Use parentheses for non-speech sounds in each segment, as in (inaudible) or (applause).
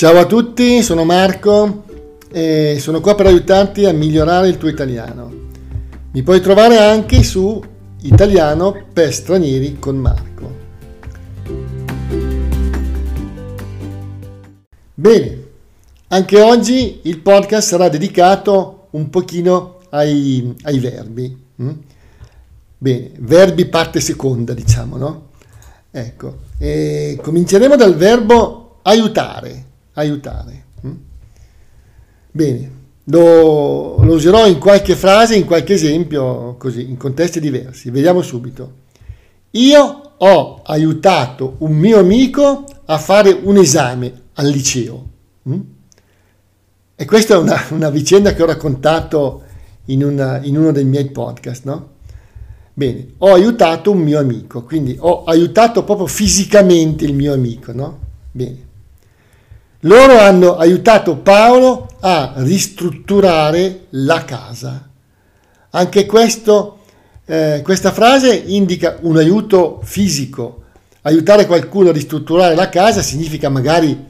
Ciao a tutti, sono Marco e sono qua per aiutarti a migliorare il tuo italiano. Mi puoi trovare anche su Italiano per stranieri con Marco. Bene, anche oggi il podcast sarà dedicato un pochino ai, ai verbi. Hm? Bene, verbi parte seconda, diciamo, no? Ecco, cominceremo dal verbo aiutare aiutare. Mm? Bene, lo, lo, userò in qualche frase, in qualche esempio, così, in contesti diversi. Vediamo subito. Io ho aiutato un mio amico a fare un esame al liceo. Mm? E questa è una, (laughs) una, vicenda che ho raccontato in, una, in uno dei miei podcast, no? Bene, ho aiutato un mio amico, quindi ho aiutato proprio fisicamente il mio amico, no? Bene. Loro hanno aiutato Paolo a ristrutturare la casa. Anche questo, eh, questa frase indica un aiuto fisico. Aiutare qualcuno a ristrutturare la casa significa magari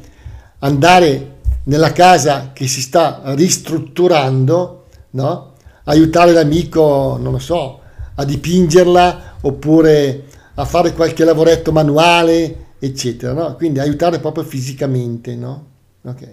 andare nella casa che si sta ristrutturando, no? aiutare l'amico, non lo so, a dipingerla oppure a fare qualche lavoretto manuale eccetera, no? Quindi aiutare proprio fisicamente, no? Ok.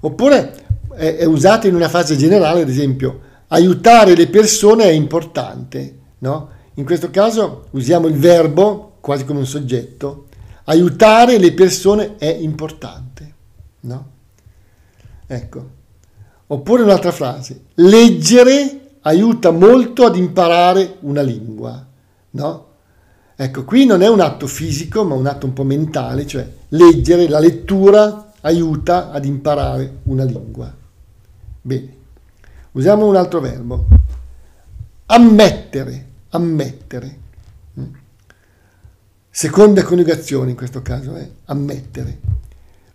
Oppure è, è usato in una fase generale, ad esempio, aiutare le persone è importante, no? In questo caso usiamo il verbo quasi come un soggetto. Aiutare le persone è importante, no? Ecco. Oppure un'altra frase, leggere aiuta molto ad imparare una lingua, no? Ecco, qui non è un atto fisico, ma un atto un po' mentale, cioè leggere, la lettura aiuta ad imparare una lingua. Bene, usiamo un altro verbo. Ammettere, ammettere. Mm. Seconda coniugazione in questo caso è eh? ammettere.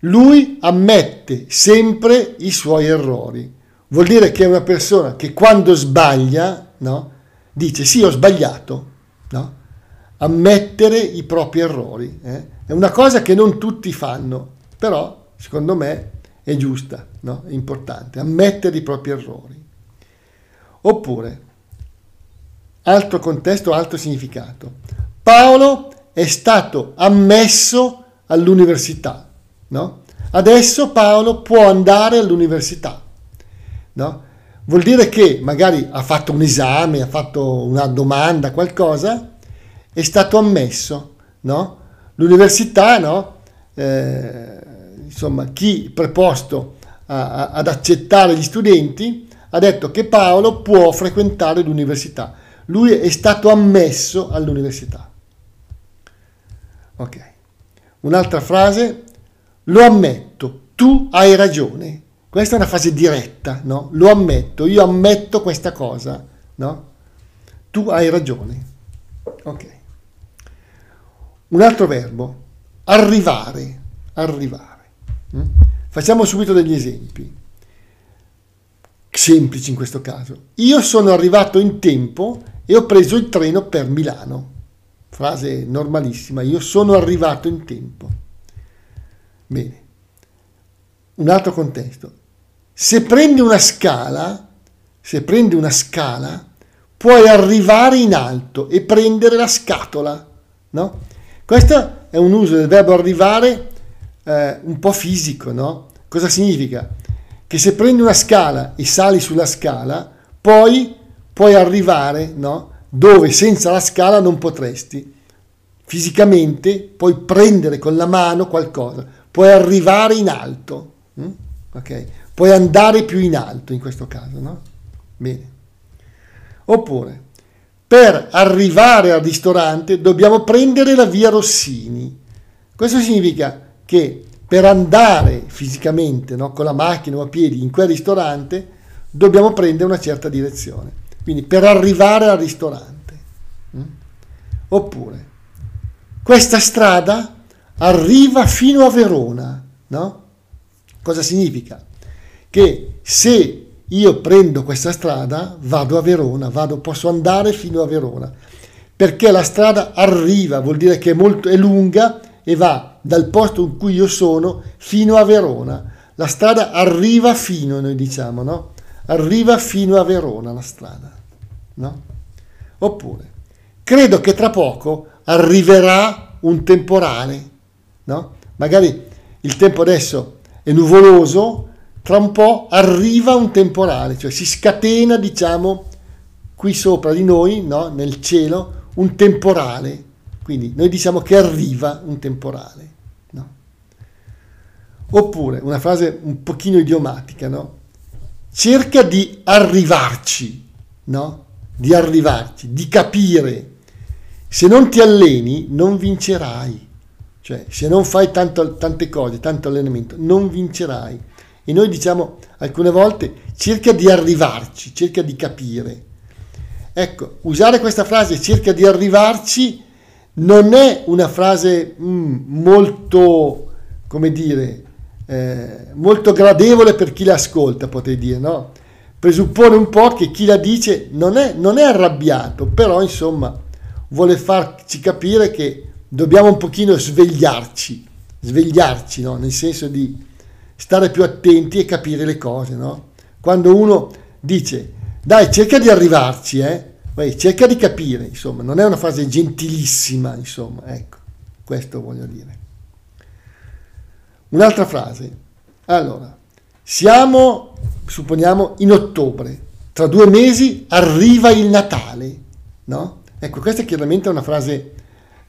Lui ammette sempre i suoi errori. Vuol dire che è una persona che quando sbaglia, no, dice sì, ho sbagliato, no? Ammettere i propri errori. Eh? È una cosa che non tutti fanno, però secondo me è giusta, no? è importante, ammettere i propri errori. Oppure, altro contesto, altro significato. Paolo è stato ammesso all'università, no? Adesso Paolo può andare all'università, no? Vuol dire che magari ha fatto un esame, ha fatto una domanda, qualcosa, è stato ammesso, no? L'università, no? Eh, insomma, chi preposto a, a, ad accettare gli studenti ha detto che Paolo può frequentare l'università. Lui è stato ammesso all'università. Ok. Un'altra frase, lo ammetto, tu hai ragione. Questa è una frase diretta, no? Lo ammetto, io ammetto questa cosa, no? Tu hai ragione. Ok. Un altro verbo, arrivare, arrivare. Mm? Facciamo subito degli esempi, semplici in questo caso. Io sono arrivato in tempo e ho preso il treno per Milano. Frase normalissima, io sono arrivato in tempo. Bene. Un altro contesto. Se prendi una scala, se prendi una scala, puoi arrivare in alto e prendere la scatola, no? Questo è un uso del verbo arrivare eh, un po' fisico, no? Cosa significa? Che se prendi una scala e sali sulla scala, poi puoi arrivare, no? Dove senza la scala non potresti. Fisicamente puoi prendere con la mano qualcosa, puoi arrivare in alto, hm? ok? Puoi andare più in alto in questo caso, no? Bene. Oppure, per arrivare al ristorante dobbiamo prendere la via Rossini. Questo significa che per andare fisicamente no, con la macchina o a piedi in quel ristorante dobbiamo prendere una certa direzione. Quindi per arrivare al ristorante. Mm? Oppure questa strada arriva fino a Verona. No? Cosa significa? Che se io prendo questa strada, vado a Verona, vado, posso andare fino a Verona, perché la strada arriva, vuol dire che è, molto, è lunga e va dal posto in cui io sono fino a Verona. La strada arriva fino, noi diciamo, no? Arriva fino a Verona la strada, no? Oppure, credo che tra poco arriverà un temporale, no? Magari il tempo adesso è nuvoloso, tra un po' arriva un temporale, cioè si scatena, diciamo, qui sopra di noi, no? nel cielo, un temporale. Quindi noi diciamo che arriva un temporale. No? Oppure una frase un pochino idiomatica, no? Cerca di arrivarci, no? Di arrivarci, di capire. Se non ti alleni non vincerai. Cioè, se non fai tanto, tante cose, tanto allenamento, non vincerai. E noi diciamo alcune volte cerca di arrivarci, cerca di capire. Ecco, usare questa frase cerca di arrivarci non è una frase mm, molto, come dire, eh, molto gradevole per chi l'ascolta, potrei dire, no? Presuppone un po' che chi la dice non è, non è arrabbiato, però insomma vuole farci capire che dobbiamo un pochino svegliarci, svegliarci, no? Nel senso di stare più attenti e capire le cose, no? Quando uno dice dai, cerca di arrivarci, eh? Beh, cerca di capire, insomma, non è una frase gentilissima, insomma, ecco, questo voglio dire. Un'altra frase. Allora, siamo, supponiamo, in ottobre, tra due mesi arriva il Natale, no? Ecco, questa è chiaramente una frase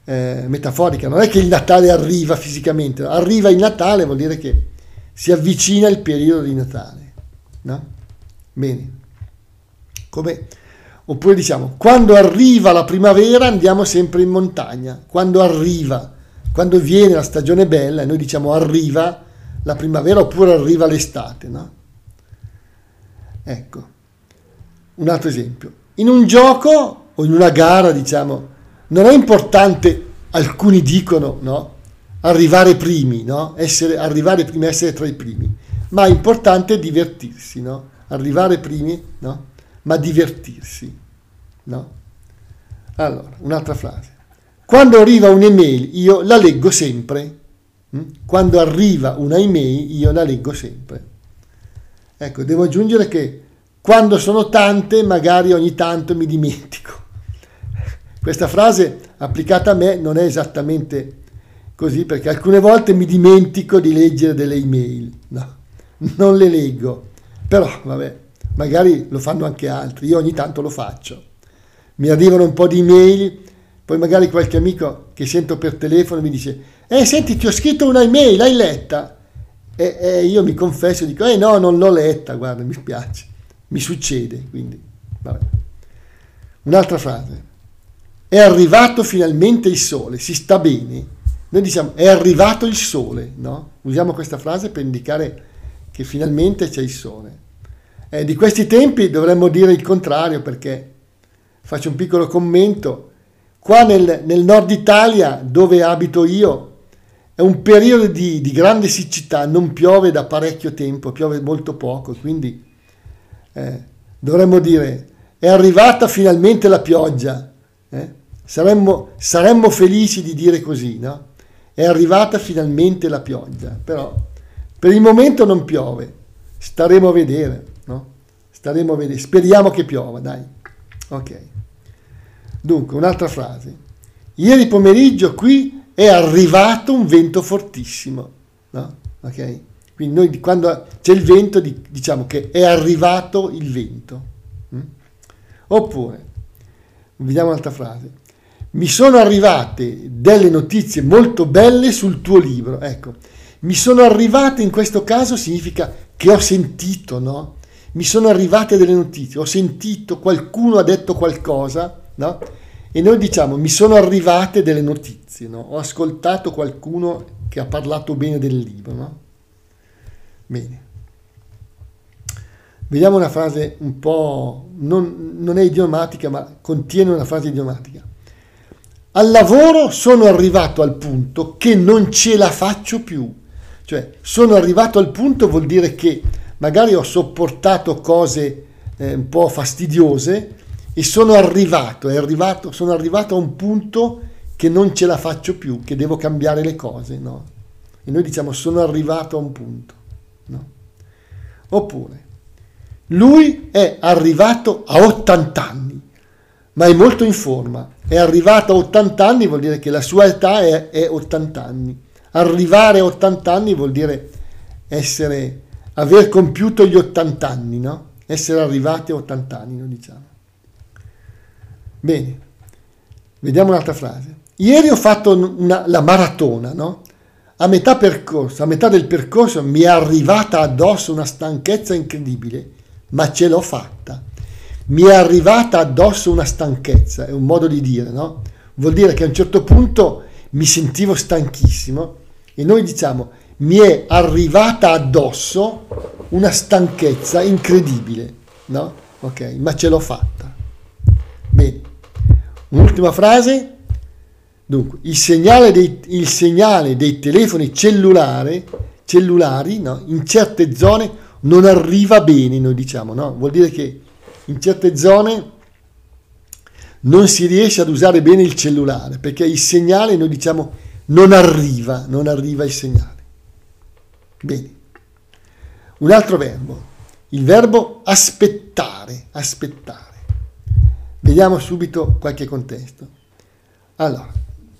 eh, metaforica, non è che il Natale arriva fisicamente, arriva il Natale vuol dire che si avvicina il periodo di Natale, no? Bene. Come, oppure diciamo, quando arriva la primavera andiamo sempre in montagna, quando arriva, quando viene la stagione bella, noi diciamo arriva la primavera oppure arriva l'estate, no? Ecco, un altro esempio. In un gioco o in una gara, diciamo, non è importante, alcuni dicono, no? Arrivare primi, no? Essere, arrivare primi, essere tra i primi, ma è importante divertirsi, no? Arrivare primi, no? ma divertirsi. No? Allora, un'altra frase. Quando arriva un'email io la leggo sempre. Mm? Quando arriva una email io la leggo sempre. Ecco, devo aggiungere che quando sono tante magari ogni tanto mi dimentico. (laughs) Questa frase applicata a me non è esattamente così perché alcune volte mi dimentico di leggere delle email. No, non le leggo. Però, vabbè, magari lo fanno anche altri, io ogni tanto lo faccio. Mi arrivano un po' di email, poi magari qualche amico che sento per telefono mi dice, eh senti ti ho scritto una email, l'hai letta? E, e io mi confesso, dico, eh no, non l'ho letta, guarda, mi spiace, mi succede, quindi, vabbè. Un'altra frase, è arrivato finalmente il sole, si sta bene. Noi diciamo, è arrivato il sole, no? Usiamo questa frase per indicare che finalmente c'è il sole. Eh, di questi tempi dovremmo dire il contrario perché, faccio un piccolo commento, qua nel, nel nord Italia dove abito io è un periodo di, di, grande siccità, non piove da parecchio tempo, piove molto poco, quindi eh, dovremmo dire è arrivata finalmente la pioggia, eh? saremmo, saremmo felici di dire così, no? È arrivata finalmente la pioggia, però per il momento non piove, staremo a vedere. Staremo a vedere, speriamo che piova, dai. Ok. Dunque, un'altra frase. Ieri pomeriggio qui è arrivato un vento fortissimo, no? Ok? Quindi noi quando c'è il vento diciamo che è arrivato il vento. Mm? Oppure, vediamo un'altra frase. Mi sono arrivate delle notizie molto belle sul tuo libro. Ecco, mi sono arrivate in questo caso significa che ho sentito, no? mi sono arrivate delle notizie, ho sentito qualcuno ha detto qualcosa, no? E noi diciamo mi sono arrivate delle notizie, no? Ho ascoltato qualcuno che ha parlato bene del libro, no? Bene. Vediamo una frase un po', non, non è idiomatica, ma contiene una frase idiomatica. Al lavoro sono arrivato al punto che non ce la faccio più. Cioè, sono arrivato al punto vuol dire che magari ho sopportato cose eh, un po' fastidiose e sono arrivato, arrivato, sono arrivato a un punto che non ce la faccio più, che devo cambiare le cose, no? E noi diciamo sono arrivato a un punto, no? Oppure, lui è arrivato a 80 anni, ma è molto in forma. È arrivato a 80 anni vuol dire che la sua età è, è 80 anni. Arrivare a 80 anni vuol dire essere, aver compiuto gli 80 anni, no? Essere arrivati a 80 anni, noi diciamo. Bene, vediamo un'altra frase. Ieri ho fatto una, la maratona, no? A metà percorso, a metà del percorso mi è arrivata addosso una stanchezza incredibile, ma ce l'ho fatta. Mi è arrivata addosso una stanchezza, è un modo di dire, no? Vuol dire che a un certo punto mi sentivo stanchissimo e noi diciamo mi è arrivata addosso una stanchezza incredibile, no? Ok, ma ce l'ho fatta. Bene, un'ultima frase Dunque, il segnale dei, il segnale dei telefoni cellulari, cellulari no? in certe zone non arriva bene, noi diciamo, no? Vuol dire che in certe zone non si riesce ad usare bene il cellulare, perché il segnale, noi diciamo, non arriva, non arriva il segnale. Bene. Un altro verbo, il verbo aspettare, aspettare. Vediamo subito qualche contesto. Allora,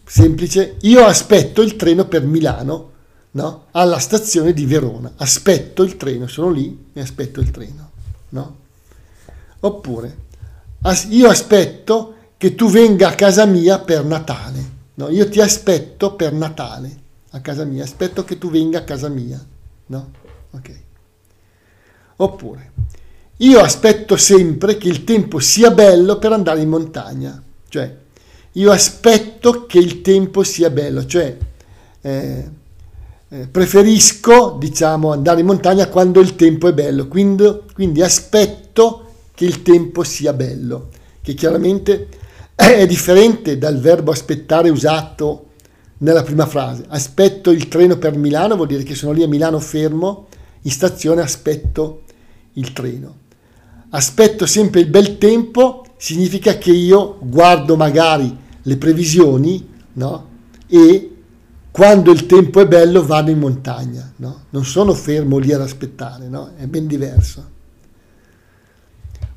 semplice, io aspetto il treno per Milano, no? alla stazione di Verona, aspetto il treno, sono lì e aspetto il treno. No? Oppure, io aspetto che tu venga a casa mia per Natale, no? io ti aspetto per Natale a casa mia, aspetto che tu venga a casa mia. No? Okay. Oppure, io aspetto sempre che il tempo sia bello per andare in montagna, cioè io aspetto che il tempo sia bello, cioè eh, eh, preferisco diciamo andare in montagna quando il tempo è bello, quindi, quindi aspetto che il tempo sia bello, che chiaramente è differente dal verbo aspettare usato nella prima frase. Aspetto il treno per Milano, vuol dire che sono lì a Milano fermo, in stazione aspetto il treno. Aspetto sempre il bel tempo significa che io guardo magari le previsioni, no? E quando il tempo è bello vado in montagna, no? Non sono fermo lì ad aspettare, no? È ben diverso.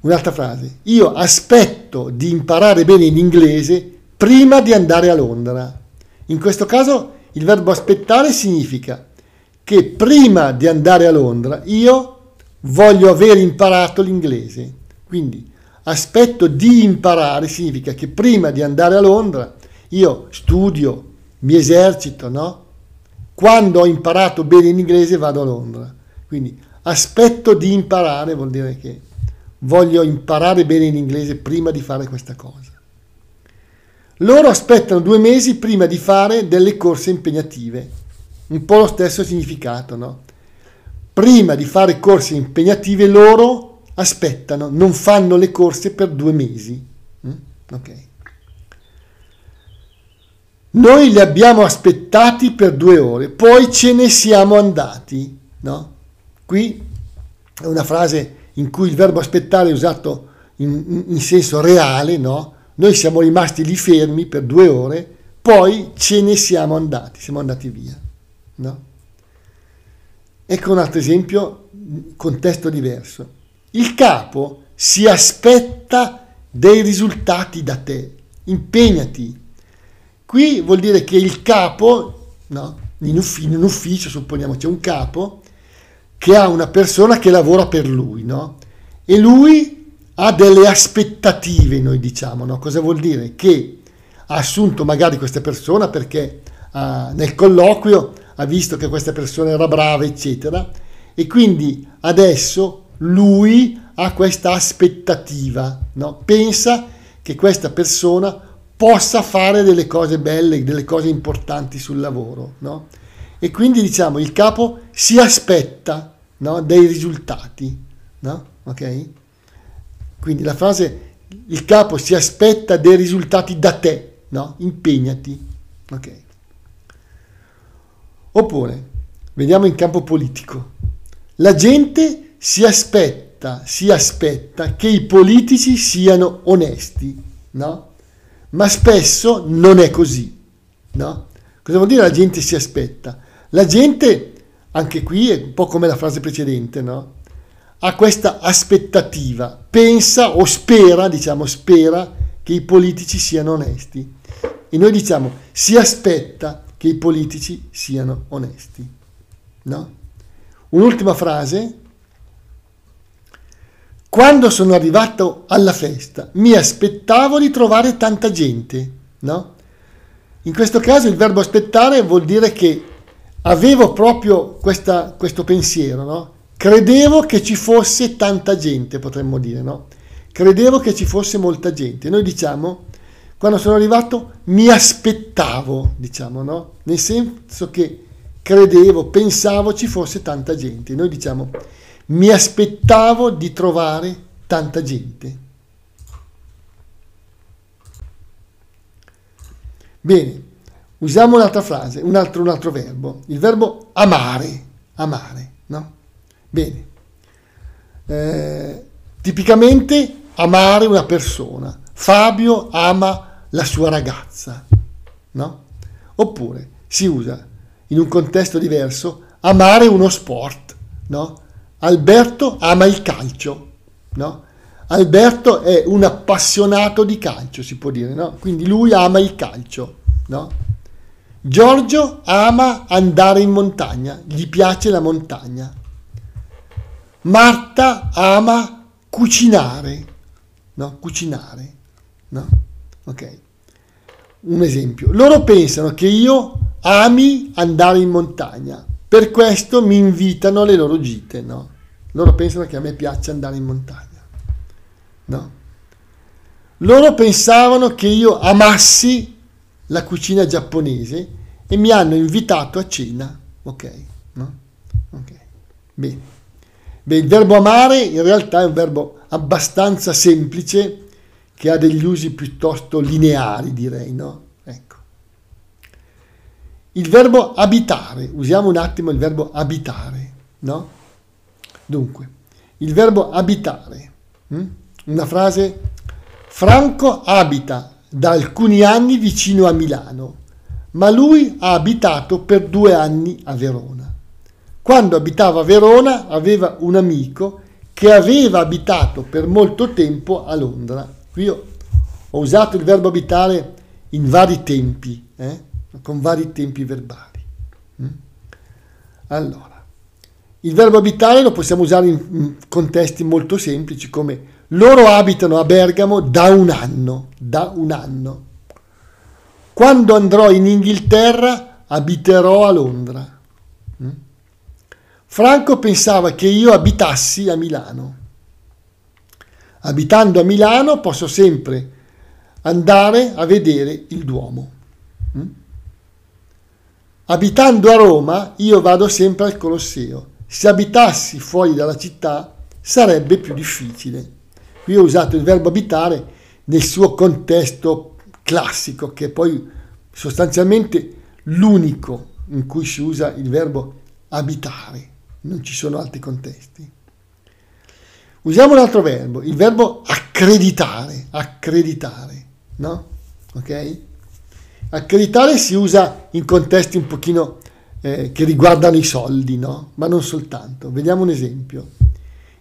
Un'altra frase. Io aspetto di imparare bene in inglese prima di andare a Londra. In questo caso il verbo aspettare significa che prima di andare a Londra io voglio aver imparato l'inglese. Quindi aspetto di imparare significa che prima di andare a Londra io studio, mi esercito, no? Quando ho imparato bene l'inglese vado a Londra. Quindi aspetto di imparare vuol dire che voglio imparare bene l'inglese prima di fare questa cosa. Loro aspettano due mesi prima di fare delle corse impegnative. Un po' lo stesso significato, no? Prima di fare corse impegnative loro aspettano, non fanno le corse per due mesi. Mm? Ok. Noi li abbiamo aspettati per due ore, poi ce ne siamo andati. No? Qui è una frase in cui il verbo aspettare è usato in, in senso reale, no? Noi siamo rimasti lì fermi per due ore, poi ce ne siamo andati, siamo andati via. No? Ecco un altro esempio, contesto diverso. Il capo si aspetta dei risultati da te, impegnati. Qui vuol dire che il capo, no? in, ufficio, in un ufficio supponiamo c'è un capo che ha una persona che lavora per lui, no? E lui ha delle aspettative, noi diciamo, no? Cosa vuol dire? Che ha assunto magari questa persona perché uh, nel colloquio ha visto che questa persona era brava, eccetera, e quindi adesso lui ha questa aspettativa, no? pensa che questa persona possa fare delle cose belle, delle cose importanti sul lavoro. No? E quindi diciamo il capo si aspetta no? dei risultati. No? Okay? Quindi la frase il capo si aspetta dei risultati da te, no? impegnati. Okay. Oppure, vediamo in campo politico, la gente si aspetta, si aspetta che i politici siano onesti, no? ma spesso non è così, no? Cosa vuol dire la gente si aspetta? La gente, anche qui è un po' come la frase precedente, no? Ha questa aspettativa, pensa o spera, diciamo, spera che i politici siano onesti. E noi diciamo, si aspetta che i politici siano onesti, no? Un'ultima frase. Quando sono arrivato alla festa mi aspettavo di trovare tanta gente, no? In questo caso il verbo aspettare vuol dire che avevo proprio questa, questo pensiero, no? Credevo che ci fosse tanta gente, potremmo dire, no? Credevo che ci fosse molta gente. Noi diciamo, quando sono arrivato, mi aspettavo, diciamo, no? Nel senso che credevo, pensavo ci fosse tanta gente. Noi diciamo, mi aspettavo di trovare tanta gente. Bene, usiamo un'altra frase, un altro, un altro verbo, il verbo amare, amare, no? Bene, eh, tipicamente amare una persona, Fabio ama la sua ragazza, no? Oppure si usa in un contesto diverso amare uno sport, no? Alberto ama il calcio, no? Alberto è un appassionato di calcio, si può dire, no? Quindi lui ama il calcio, no? Giorgio ama andare in montagna, gli piace la montagna. Marta ama cucinare, no? Cucinare, no? Ok. Un esempio. Loro pensano che io ami andare in montagna, per questo mi invitano alle loro gite, no? Loro pensano che a me piaccia andare in montagna. No? Loro pensavano che io amassi la cucina giapponese e mi hanno invitato a cena. Ok, no? Ok, bene. Beh, il verbo amare in realtà è un verbo abbastanza semplice che ha degli usi piuttosto lineari, direi, no? Ecco. Il verbo abitare, usiamo un attimo il verbo abitare, no? Dunque, il verbo abitare. Hm? una frase, Franco abita da alcuni anni vicino a Milano, ma lui ha abitato per due anni a Verona. Quando abitava a Verona aveva un amico che aveva abitato per molto tempo a Londra. Qui ho, usato il verbo abitare in vari tempi, eh? con vari tempi verbali. Mm? Allora, il verbo abitare lo possiamo usare in contesti molto semplici come loro abitano a Bergamo da un anno, da un anno. Quando andrò in Inghilterra abiterò a Londra. Mm? Franco pensava che io abitassi a Milano. Abitando a Milano posso sempre andare a vedere il Duomo. Mm? Abitando a Roma io vado sempre al Colosseo. Se abitassi fuori dalla città sarebbe più difficile. Qui ho usato il verbo abitare nel suo contesto classico, che è poi sostanzialmente l'unico in cui si usa il verbo abitare, non ci sono altri contesti. Usiamo un altro verbo, il verbo accreditare, accreditare, no? Ok? Accreditare si usa in contesti un pochino eh, che riguardano i soldi, no? Ma non soltanto. Vediamo un esempio.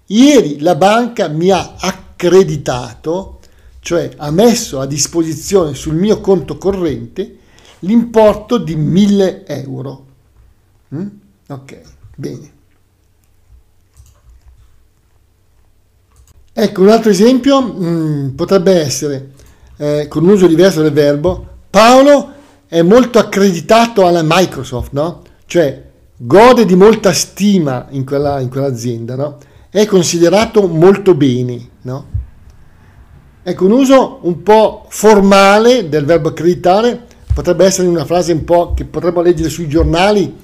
Ieri la banca mi ha accreditato accreditato, cioè ha messo a disposizione sul mio conto corrente l'importo di 1000 euro. Mm? Ok, bene. Ecco, un altro esempio mh, potrebbe essere, eh, con un uso diverso del verbo, Paolo è molto accreditato alla Microsoft, no? Cioè gode di molta stima in, quella, in quell'azienda, no? È considerato molto bene, no? Ecco, un uso un po' formale del verbo accreditare potrebbe essere una frase un po' che potremmo leggere sui giornali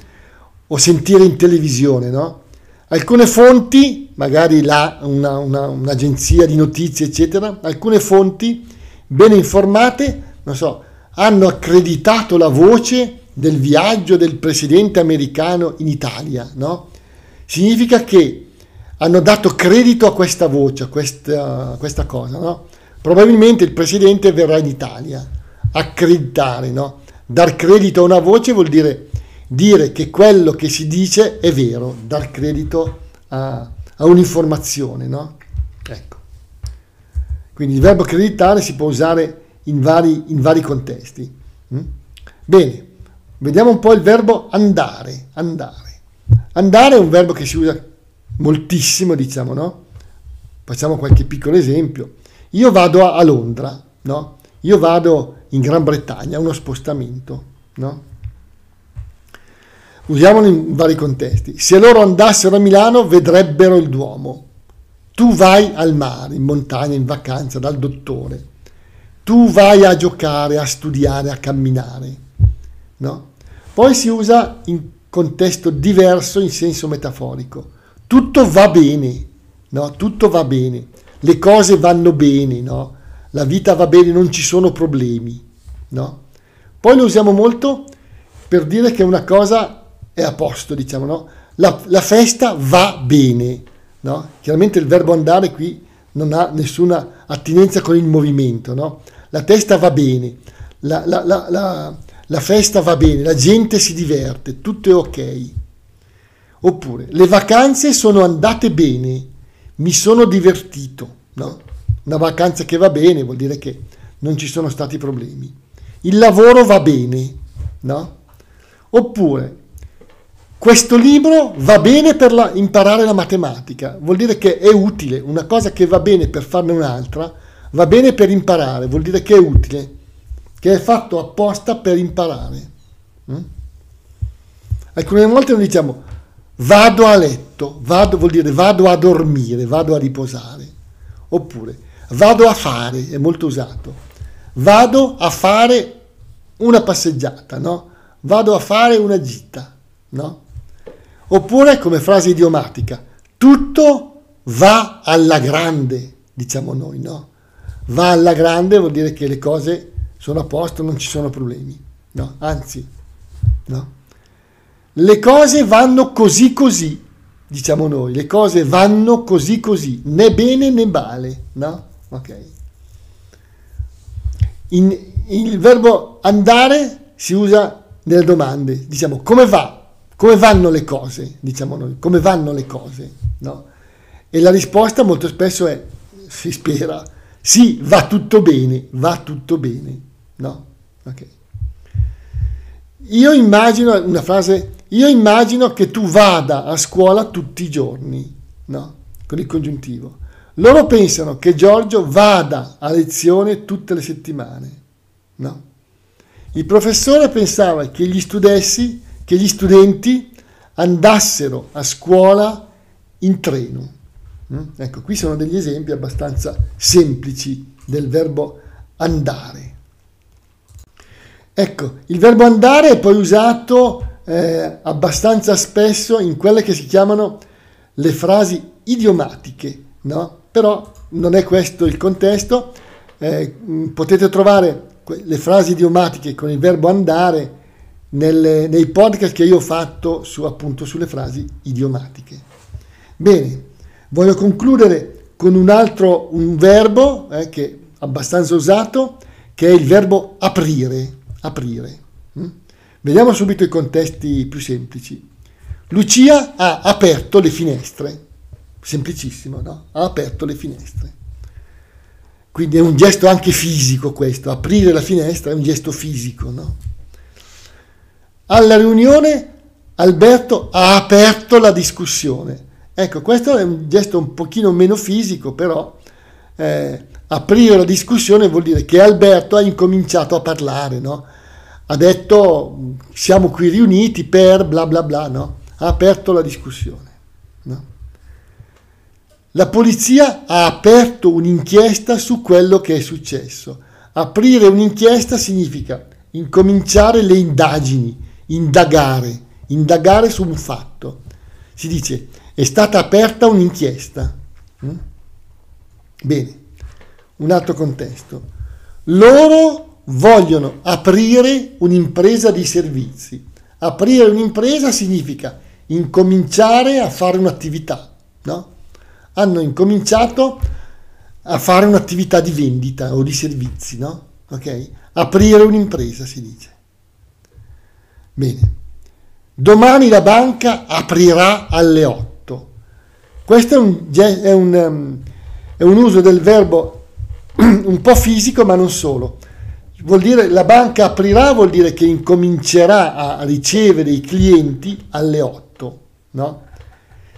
o sentire in televisione, no? Alcune fonti, magari là una, una, un'agenzia di notizie, eccetera, alcune fonti ben informate, non so, hanno accreditato la voce del viaggio del presidente americano in Italia, no? Significa che hanno dato credito a questa voce, a questa, a questa cosa, no? Probabilmente il presidente verrà in Italia. accreditare, no? Dar credito a una voce vuol dire dire che quello che si dice è vero, dar credito a, a un'informazione, no? Ecco. Quindi il verbo accreditare si può usare in vari, in vari contesti. Mm? Bene, vediamo un po' il verbo andare, andare. Andare è un verbo che si usa moltissimo, diciamo, no? Facciamo qualche piccolo esempio. Io vado a Londra, no? Io vado in Gran Bretagna, uno spostamento, no? Usiamolo in vari contesti. Se loro andassero a Milano vedrebbero il Duomo. Tu vai al mare, in montagna, in vacanza, dal dottore. Tu vai a giocare, a studiare, a camminare. No? Poi si usa in contesto diverso in senso metaforico. Tutto va bene, no? Tutto va bene. Le cose vanno bene, no? La vita va bene, non ci sono problemi, no? Poi lo usiamo molto per dire che una cosa è a posto, diciamo, no? La, la festa va bene, no? Chiaramente il verbo andare qui non ha nessuna attinenza con il movimento, no? La testa va bene, la, la, la, la festa va bene, la gente si diverte, tutto è ok. Oppure, le vacanze sono andate bene, mi sono divertito, no? Una vacanza che va bene vuol dire che non ci sono stati problemi. Il lavoro va bene, no? Oppure, questo libro va bene per la, imparare la matematica, vuol dire che è utile, una cosa che va bene per farne un'altra, va bene per imparare, vuol dire che è utile, che è fatto apposta per imparare. Mm? Alcune volte noi diciamo vado a letto, vado vuol dire vado a dormire, vado a riposare, oppure vado a fare, è molto usato, vado a fare una passeggiata, no? Vado a fare una gita, no? Oppure come frase idiomatica, tutto va alla grande, diciamo noi, no? Va alla grande vuol dire che le cose sono a posto, non ci sono problemi, no? Anzi, no? Le cose vanno così così, diciamo noi, le cose vanno così così, né bene né male, no? Ok. In, il verbo andare si usa nelle domande, diciamo come va? come vanno le cose, diciamo noi, come vanno le cose, no? E la risposta molto spesso è, si spera, sì, va tutto bene, va tutto bene, no? Ok. Io immagino, una frase, io immagino che tu vada a scuola tutti i giorni, no? Con il congiuntivo. Loro pensano che Giorgio vada a lezione tutte le settimane, no? Il professore pensava che gli studessi che gli studenti andassero a scuola in treno. Mm? Ecco, qui sono degli esempi abbastanza semplici del verbo andare. Ecco, il verbo andare è poi usato eh, abbastanza spesso in quelle che si chiamano le frasi idiomatiche, no? Però non è questo il contesto. Eh, potete trovare le frasi idiomatiche con il verbo andare nelle, nei podcast che io ho fatto su, appunto sulle frasi idiomatiche. Bene, voglio concludere con un altro un verbo eh, che è abbastanza usato, che è il verbo aprire. aprire. Mm? Vediamo subito i contesti più semplici. Lucia ha aperto le finestre. Semplicissimo, no? Ha aperto le finestre. Quindi è un gesto anche fisico questo, aprire la finestra è un gesto fisico, no? Alla riunione Alberto ha aperto la discussione. Ecco, questo è un gesto un pochino meno fisico, però eh, aprire la discussione vuol dire che Alberto ha incominciato a parlare, no? Ha detto siamo qui riuniti per bla bla bla, no? Ha aperto la discussione, no? La polizia ha aperto un'inchiesta su quello che è successo. Aprire un'inchiesta significa incominciare le indagini, indagare, indagare su un fatto. Si dice è stata aperta un'inchiesta. Mm? Bene, un altro contesto. Loro vogliono aprire un'impresa di servizi. Aprire un'impresa significa incominciare a fare un'attività, no? Hanno incominciato a fare un'attività di vendita o di servizi, no? ok? Aprire un'impresa si dice. Bene. Domani la banca aprirà alle 8. Questo è un, è un, è un uso del verbo (clears throat) un po' fisico, ma non solo. Vuol dire la banca aprirà, vuol dire che incomincerà a ricevere i clienti alle 8, no?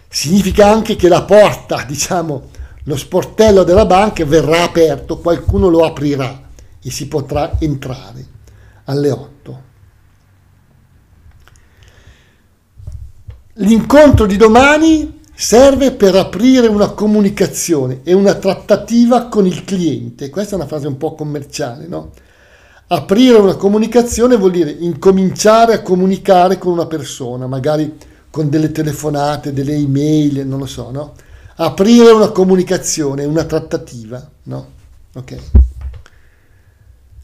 Significa anche che la porta, (laughs) diciamo, lo sportello della banca verrà aperto, qualcuno lo aprirà e si potrà entrare alle 8. L'incontro di domani serve per aprire una comunicazione e una trattativa con il cliente. Questa è una frase un po' commerciale, no? Aprire una comunicazione vuol dire incominciare a comunicare con una persona, magari con delle telefonate, delle email, non lo so, no? aprire una comunicazione, una trattativa, no? Ok.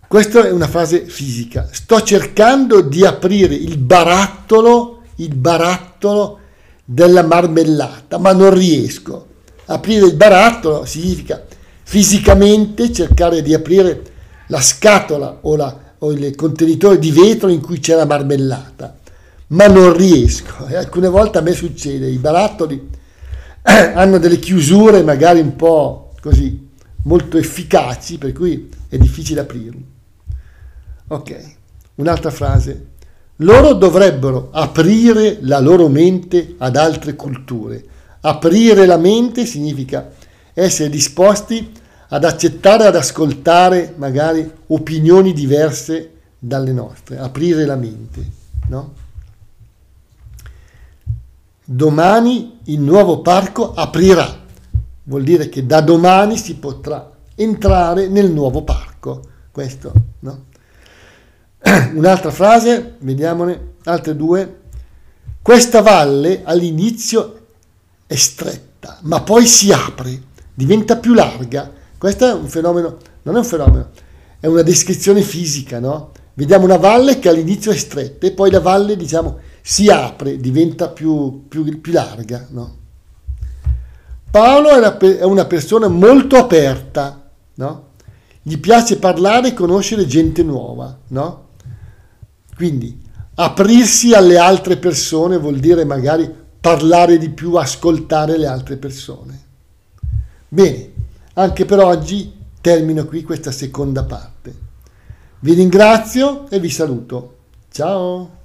Questa è una frase fisica. Sto cercando di aprire il barattolo, il barattolo della marmellata, ma non riesco. Aprire il barattolo significa fisicamente cercare di aprire la scatola o, la, o il contenitore di vetro in cui c'è la marmellata, ma non riesco. E alcune volte a me succede, i barattoli (clears throat) hanno delle chiusure magari un po' così molto efficaci, per cui è difficile aprirli. Ok, un'altra frase. Loro dovrebbero aprire la loro mente ad altre culture. Aprire la mente significa essere disposti ad accettare, ad ascoltare magari opinioni diverse dalle nostre. Aprire la mente, no? Domani il nuovo parco aprirà, vuol dire che da domani si potrà entrare nel nuovo parco. Questo, no? (clears throat) Un'altra frase, vediamone, altre due. Questa valle all'inizio è stretta, ma poi si apre, diventa più larga. Questo è un fenomeno, non è un fenomeno, è una descrizione fisica, no? Vediamo una valle che all'inizio è stretta e poi la valle, diciamo, si apre, diventa più, più, più larga. No? Paolo è una, è una, persona molto aperta, no? gli piace parlare e conoscere gente nuova. No? Quindi aprirsi alle altre persone vuol dire magari parlare di più, ascoltare le altre persone. Bene, anche per oggi termino qui questa seconda parte. Vi ringrazio e vi saluto. Ciao!